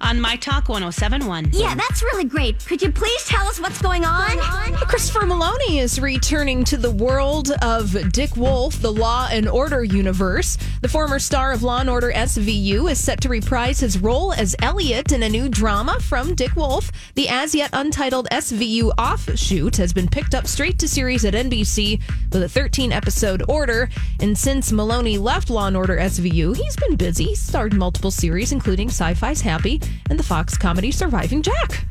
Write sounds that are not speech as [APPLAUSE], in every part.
on My Talk 1071. Yeah, that's really great. Could you please tell us what's going on? Christopher Meloni is returning to the world of Dick Wolf, the Law and Order universe. The former star of Law and Order SVU is set to reprise his role as Elliot in a new drama from Dick Wolf. The as yet untitled SVU offshoot has been picked up straight to series at NBC with a 13 episode order. And since Meloni left Law and Order SVU, he's been busy, starred in multiple series, including Syfy's Happy and the Fox comedy Surviving Jack.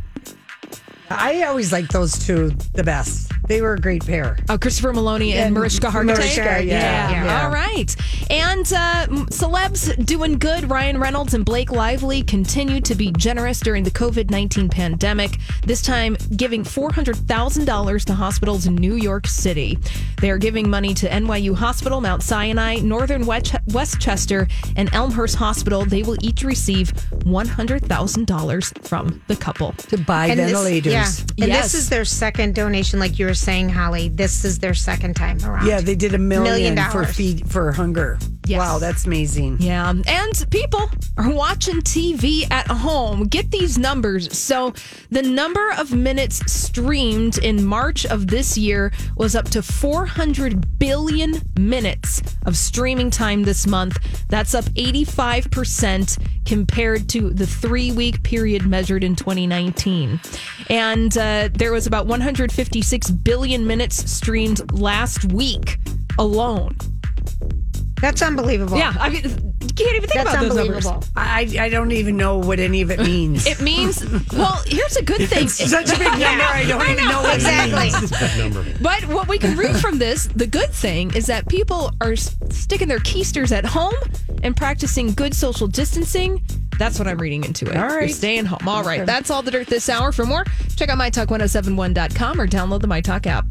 I always liked those two the best. They were a great pair. Oh, Christopher Meloni and, And Mariska Hargitay. Mariska, yeah, yeah. yeah. All right. And uh, celebs doing good. Ryan Reynolds and Blake Lively continue to be generous during the COVID 19 pandemic, this time giving $400,000 to hospitals in New York City. They are giving money to NYU Hospital, Mount Sinai, Northern Westchester, and Elmhurst Hospital. They will each receive $100,000 from the couple. To buy And this- ventilators. yeah. And Yes. this is their second donation, like you were saying, Holly. This is their second time around. Yeah, they did a million, Million for feed for hunger. Yes. Wow, that's amazing. Yeah. Um, and people are watching TV at home. Get these numbers. So, the number of minutes streamed in March of this year was up to 400 billion minutes of streaming time this month. That's up 85% compared to the three week period measured in 2019. And uh, there was about 156 billion minutes streamed last week alone. That's unbelievable. Yeah. I mean, you can't even think That's about those numbers. unbelievable. I I don't even know what any of it means. It means, well, here's a good thing. it's such a big [LAUGHS] number. I don't even know what exactly. it means. But what we can read from this, the good thing is that people are s- sticking their keisters at home and practicing good social distancing. That's what I'm reading into it. All right. You're staying home. All right. That's all the dirt this hour. For more, check out mytalk1071.com or download the MyTalk app.